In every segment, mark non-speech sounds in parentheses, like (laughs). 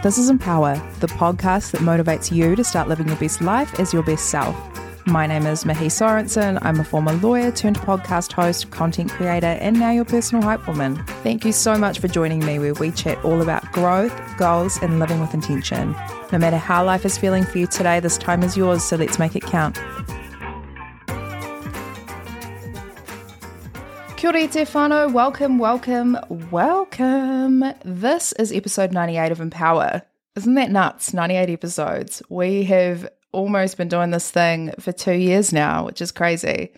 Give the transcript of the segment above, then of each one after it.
This is Empower, the podcast that motivates you to start living your best life as your best self. My name is Mihi Sorensen. I'm a former lawyer turned podcast host, content creator, and now your personal hype woman. Thank you so much for joining me where we chat all about growth, goals, and living with intention. No matter how life is feeling for you today, this time is yours, so let's make it count. Kia ora te. Welcome, welcome, welcome. This is episode 98 of Empower. Isn't that nuts? 98 episodes. We have almost been doing this thing for two years now, which is crazy.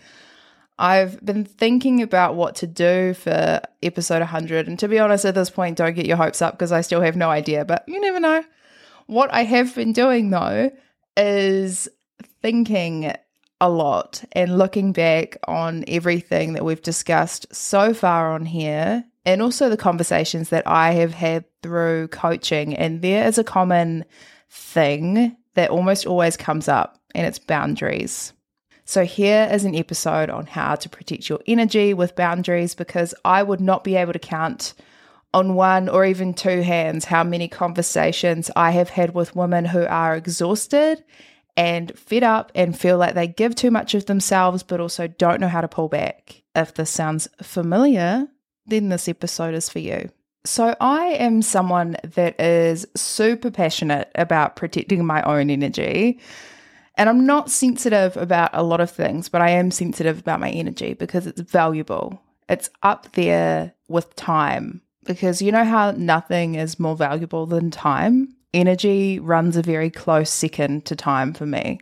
I've been thinking about what to do for episode 100. And to be honest, at this point, don't get your hopes up because I still have no idea, but you never know. What I have been doing though is thinking a lot and looking back on everything that we've discussed so far on here and also the conversations that I have had through coaching. And there is a common thing that almost always comes up, and it's boundaries. So, here is an episode on how to protect your energy with boundaries because I would not be able to count on one or even two hands how many conversations I have had with women who are exhausted and fed up and feel like they give too much of themselves, but also don't know how to pull back. If this sounds familiar, then this episode is for you. So, I am someone that is super passionate about protecting my own energy. And I'm not sensitive about a lot of things, but I am sensitive about my energy because it's valuable. It's up there with time because you know how nothing is more valuable than time? Energy runs a very close second to time for me.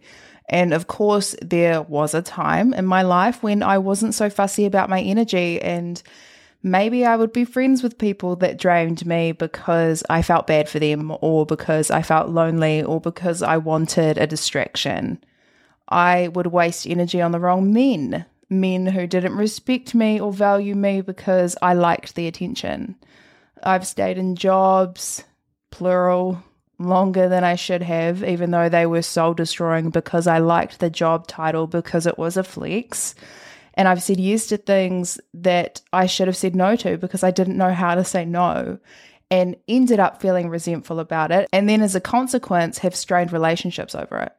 And of course, there was a time in my life when I wasn't so fussy about my energy, and maybe I would be friends with people that drained me because I felt bad for them, or because I felt lonely, or because I wanted a distraction. I would waste energy on the wrong men, men who didn't respect me or value me because I liked the attention. I've stayed in jobs, plural, longer than I should have, even though they were soul destroying because I liked the job title because it was a flex. And I've said yes to things that I should have said no to because I didn't know how to say no and ended up feeling resentful about it. And then as a consequence, have strained relationships over it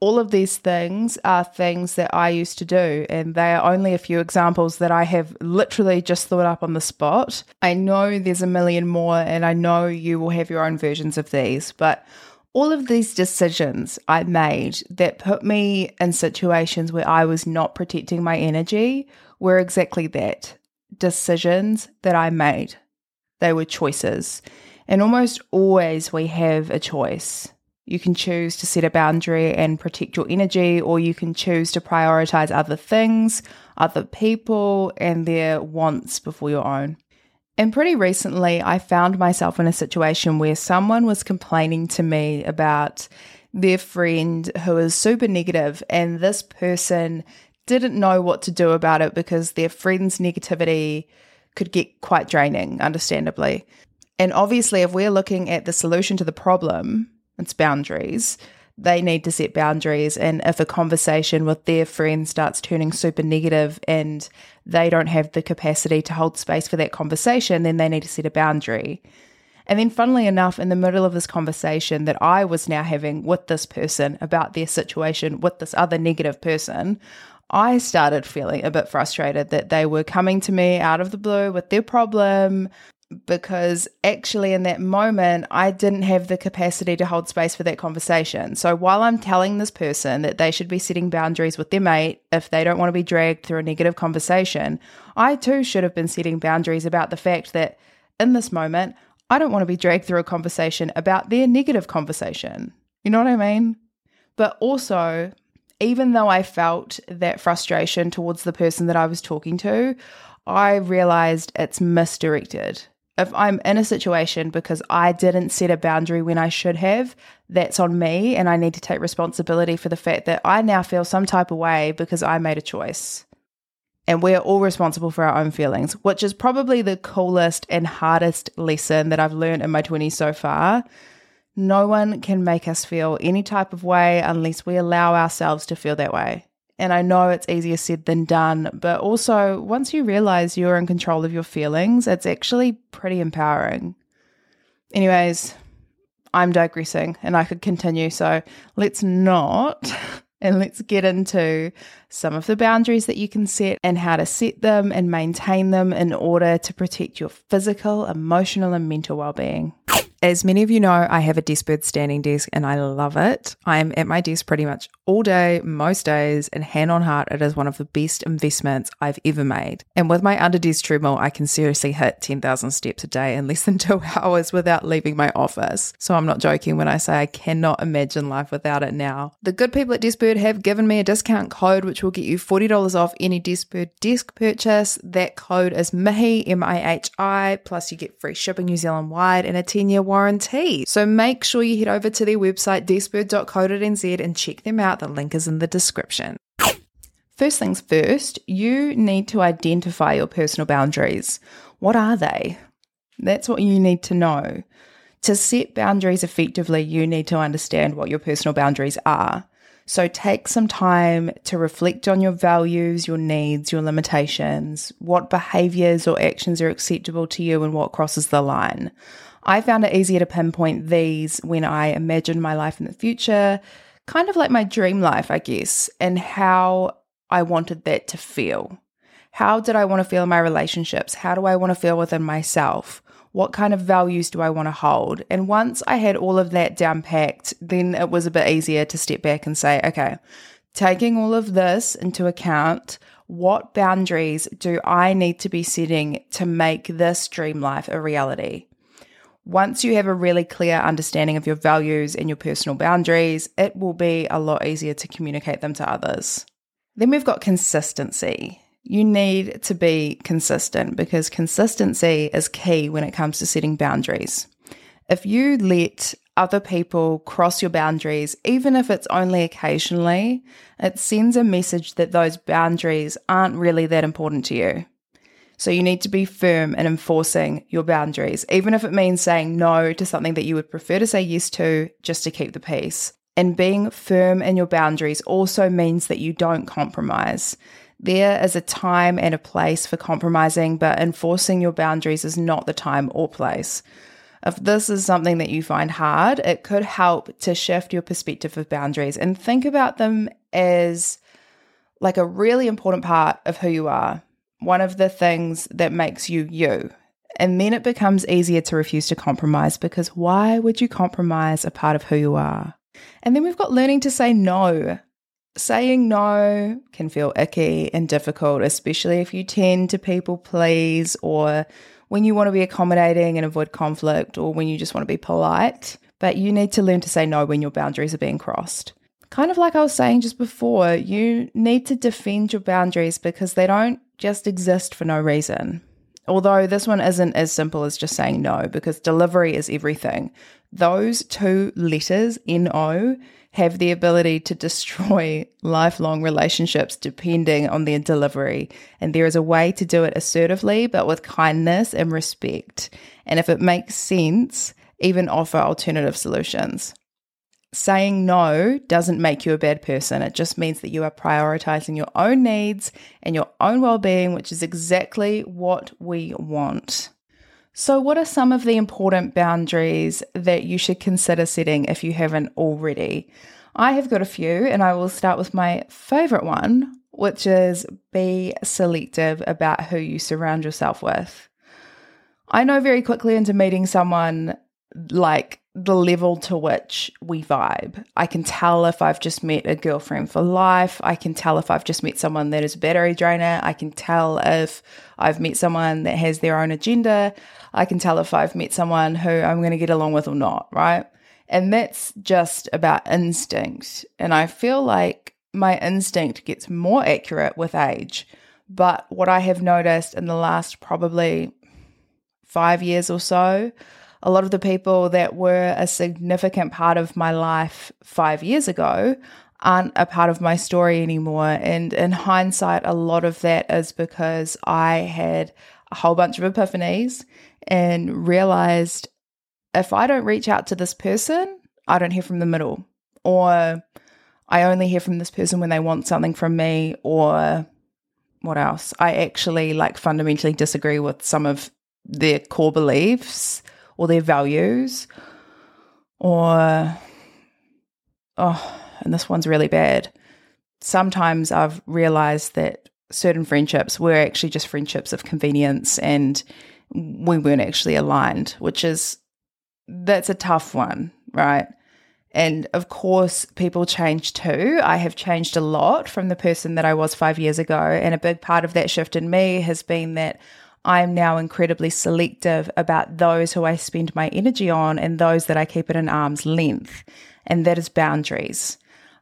all of these things are things that I used to do, and they are only a few examples that I have literally just thought up on the spot. I know there's a million more, and I know you will have your own versions of these, but all of these decisions I made that put me in situations where I was not protecting my energy were exactly that decisions that I made. They were choices. And almost always we have a choice. You can choose to set a boundary and protect your energy, or you can choose to prioritize other things, other people, and their wants before your own. And pretty recently, I found myself in a situation where someone was complaining to me about their friend who was super negative, and this person didn't know what to do about it because their friend's negativity could get quite draining, understandably. And obviously, if we're looking at the solution to the problem, it's boundaries. They need to set boundaries. And if a conversation with their friend starts turning super negative and they don't have the capacity to hold space for that conversation, then they need to set a boundary. And then, funnily enough, in the middle of this conversation that I was now having with this person about their situation with this other negative person, I started feeling a bit frustrated that they were coming to me out of the blue with their problem because actually, in that moment, I didn't have the capacity to hold space for that conversation. So while I'm telling this person that they should be setting boundaries with their mate if they don't want to be dragged through a negative conversation, I too should have been setting boundaries about the fact that in this moment, I don't want to be dragged through a conversation about their negative conversation. You know what I mean? But also, even though I felt that frustration towards the person that I was talking to, I realized it's misdirected. If I'm in a situation because I didn't set a boundary when I should have, that's on me. And I need to take responsibility for the fact that I now feel some type of way because I made a choice. And we're all responsible for our own feelings, which is probably the coolest and hardest lesson that I've learned in my 20s so far. No one can make us feel any type of way unless we allow ourselves to feel that way. And I know it's easier said than done, but also once you realize you're in control of your feelings, it's actually pretty empowering. Anyways, I'm digressing and I could continue, so let's not. (laughs) And let's get into some of the boundaries that you can set and how to set them and maintain them in order to protect your physical, emotional, and mental well being. As many of you know, I have a Deskbird standing desk and I love it. I'm at my desk pretty much all day, most days, and hand on heart, it is one of the best investments I've ever made. And with my under desk treadmill, I can seriously hit 10,000 steps a day in less than (laughs) two hours without leaving my office. So I'm not joking when I say I cannot imagine life without it now. The good people at Deskbird have given me a discount code which will get you $40 off any Deskbird desk purchase. That code is MIHI, M I H I, plus you get free shipping New Zealand wide and a 10 year warranty. So make sure you head over to their website, deskbird.co.nz, and check them out. The link is in the description. First things first, you need to identify your personal boundaries. What are they? That's what you need to know. To set boundaries effectively, you need to understand what your personal boundaries are. So take some time to reflect on your values, your needs, your limitations, what behaviors or actions are acceptable to you and what crosses the line. I found it easier to pinpoint these when I imagined my life in the future, kind of like my dream life, I guess, and how I wanted that to feel. How did I want to feel in my relationships? How do I want to feel within myself? What kind of values do I want to hold? And once I had all of that down packed, then it was a bit easier to step back and say, okay, taking all of this into account, what boundaries do I need to be setting to make this dream life a reality? Once you have a really clear understanding of your values and your personal boundaries, it will be a lot easier to communicate them to others. Then we've got consistency. You need to be consistent because consistency is key when it comes to setting boundaries. If you let other people cross your boundaries, even if it's only occasionally, it sends a message that those boundaries aren't really that important to you. So you need to be firm in enforcing your boundaries, even if it means saying no to something that you would prefer to say yes to just to keep the peace. And being firm in your boundaries also means that you don't compromise. There is a time and a place for compromising, but enforcing your boundaries is not the time or place. If this is something that you find hard, it could help to shift your perspective of boundaries and think about them as like a really important part of who you are one of the things that makes you you. And then it becomes easier to refuse to compromise because why would you compromise a part of who you are? And then we've got learning to say no. Saying no can feel icky and difficult, especially if you tend to people please or when you want to be accommodating and avoid conflict or when you just want to be polite. But you need to learn to say no when your boundaries are being crossed. Kind of like I was saying just before, you need to defend your boundaries because they don't just exist for no reason. Although this one isn't as simple as just saying no, because delivery is everything. Those two letters, NO, have the ability to destroy (laughs) lifelong relationships depending on their delivery. And there is a way to do it assertively, but with kindness and respect. And if it makes sense, even offer alternative solutions saying no doesn't make you a bad person. It just means that you are prioritizing your own needs and your own well being, which is exactly what we want. So, what are some of the important boundaries that you should consider setting if you haven't already? I have got a few, and I will start with my favorite one, which is be selective about who you surround yourself with. I know very quickly into meeting someone like the level to which we vibe. I can tell if I've just met a girlfriend for life. I can tell if I've just met someone that is a battery drainer. I can tell if I've met someone that has their own agenda. I can tell if I've met someone who I'm going to get along with or not, right? And that's just about instinct. And I feel like my instinct gets more accurate with age. But what I have noticed in the last probably five years or so, a lot of the people that were a significant part of my life five years ago aren't a part of my story anymore. And in hindsight, a lot of that is because I had a whole bunch of epiphanies and realized if I don't reach out to this person, I don't hear from the middle. Or I only hear from this person when they want something from me, or what else? I actually like fundamentally disagree with some of their core beliefs or their values or oh and this one's really bad sometimes i've realized that certain friendships were actually just friendships of convenience and we weren't actually aligned which is that's a tough one right and of course, people change too. I have changed a lot from the person that I was five years ago. And a big part of that shift in me has been that I'm now incredibly selective about those who I spend my energy on and those that I keep at an arm's length. And that is boundaries.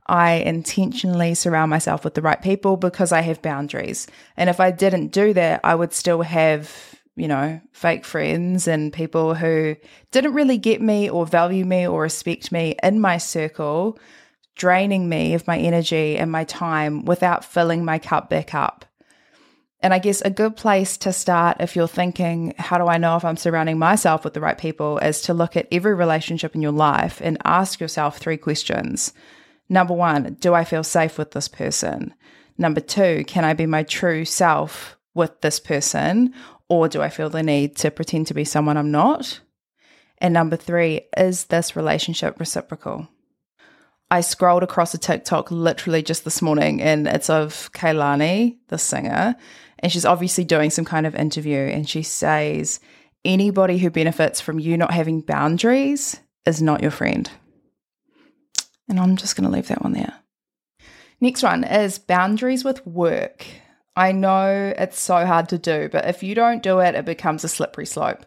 I intentionally surround myself with the right people because I have boundaries. And if I didn't do that, I would still have, you know, fake friends and people who didn't really get me or value me or respect me in my circle, draining me of my energy and my time without filling my cup back up. And I guess a good place to start if you're thinking, how do I know if I'm surrounding myself with the right people, is to look at every relationship in your life and ask yourself three questions. Number one, do I feel safe with this person? Number two, can I be my true self with this person? Or do I feel the need to pretend to be someone I'm not? And number three, is this relationship reciprocal? I scrolled across a TikTok literally just this morning and it's of Kehlani, the singer, and she's obviously doing some kind of interview and she says anybody who benefits from you not having boundaries is not your friend. And I'm just going to leave that one there. Next one is boundaries with work. I know it's so hard to do, but if you don't do it, it becomes a slippery slope.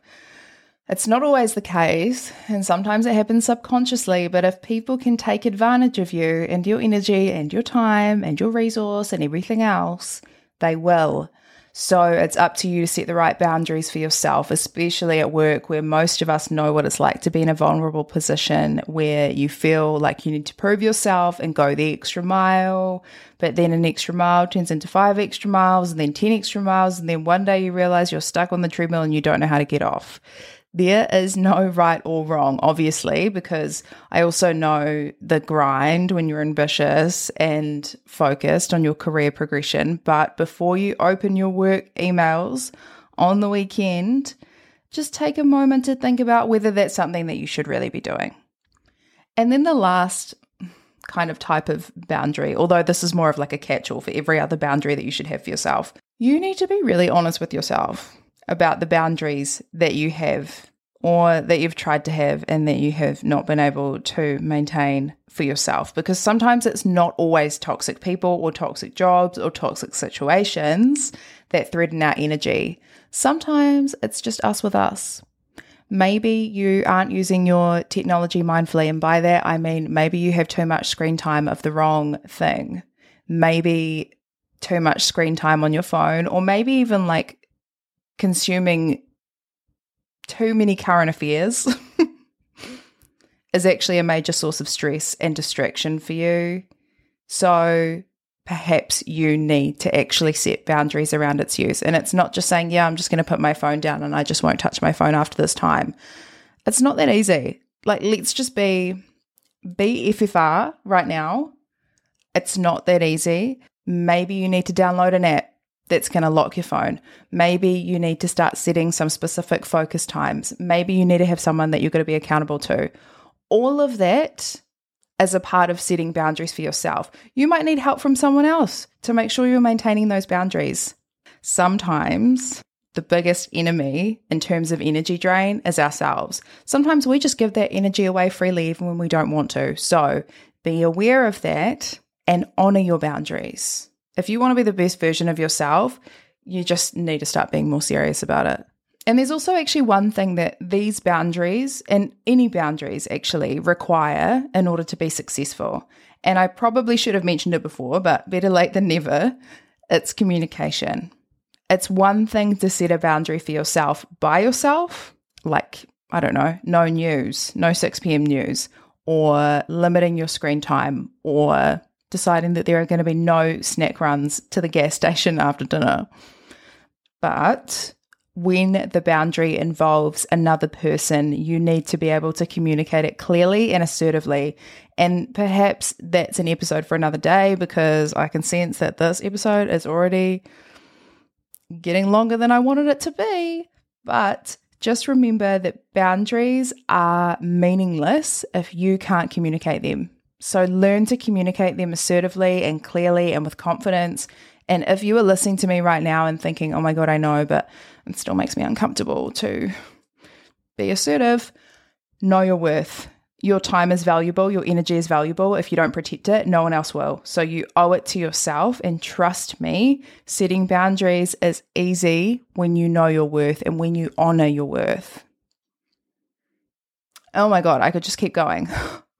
It's not always the case, and sometimes it happens subconsciously, but if people can take advantage of you and your energy and your time and your resource and everything else, they will. So it's up to you to set the right boundaries for yourself, especially at work where most of us know what it's like to be in a vulnerable position where you feel like you need to prove yourself and go the extra mile. But then an extra mile turns into five extra miles and then 10 extra miles. And then one day you realize you're stuck on the treadmill and you don't know how to get off. There is no right or wrong, obviously, because I also know the grind when you're ambitious and focused on your career progression. But before you open your work emails on the weekend, just take a moment to think about whether that's something that you should really be doing. And then the last kind of type of boundary, although this is more of like a catch all for every other boundary that you should have for yourself, you need to be really honest with yourself about the boundaries that you have or that you've tried to have and that you have not been able to maintain for yourself. Because sometimes it's not always toxic people or toxic jobs or toxic situations that threaten our energy. Sometimes it's just us with us. Maybe you aren't using your technology mindfully. And by that, I mean maybe you have too much screen time of the wrong thing. Maybe too much screen time on your phone, or maybe even like consuming too many current affairs (laughs) is actually a major source of stress and distraction for you. So perhaps you need to actually set boundaries around its use. And it's not just saying, yeah, I'm just going to put my phone down and I just won't touch my phone after this time. It's not that easy. Like, let's just be BFFR right now. It's not that easy. Maybe you need to download an app that's going to lock your phone. Maybe you need to start setting some specific focus times. Maybe you need to have someone that you're going to be accountable to. All of that as a part of setting boundaries for yourself. You might need help from someone else to make sure you're maintaining those boundaries. Sometimes the biggest enemy in terms of energy drain is ourselves. Sometimes we just give that energy away freely even when we don't want to. So be aware of that and honor your boundaries. If you want to be the best version of yourself, you just need to start being more serious about it. And there's also actually one thing that these boundaries and any boundaries actually require in order to be successful. And I probably should have mentioned it before, but better late than never. It's communication. It's one thing to set a boundary for yourself by yourself, like, I don't know, no news, no 6 p.m. news, or limiting your screen time, or deciding that there are going to be no snack runs to the gas station after dinner. But when the boundary involves another person, you need to be able to communicate it clearly and assertively. And perhaps that's an episode for another day because I can sense that this episode is already getting longer than I wanted it to be. But just remember that boundaries are meaningless if you can't communicate them. So learn to communicate them assertively and clearly and with confidence. And if you are listening to me right now and thinking, oh my God, I know, but it still makes me uncomfortable to be assertive. Know your worth. Your time is valuable, your energy is valuable. If you don't protect it, no one else will. So you owe it to yourself. And trust me, setting boundaries is easy when you know your worth and when you honor your worth. Oh my God, I could just keep going. (laughs)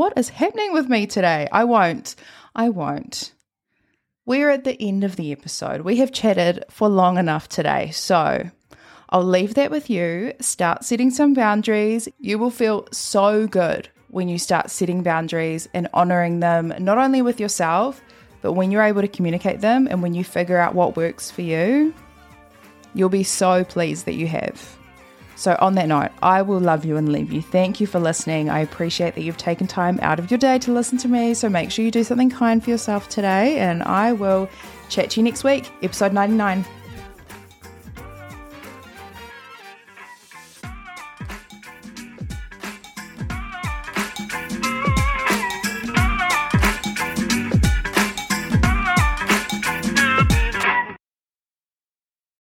what is happening with me today? I won't. I won't. We're at the end of the episode. We have chatted for long enough today. So I'll leave that with you. Start setting some boundaries. You will feel so good when you start setting boundaries and honoring them, not only with yourself, but when you're able to communicate them and when you figure out what works for you, you'll be so pleased that you have. So, on that note, I will love you and leave you. Thank you for listening. I appreciate that you've taken time out of your day to listen to me. So, make sure you do something kind for yourself today, and I will chat to you next week, episode 99.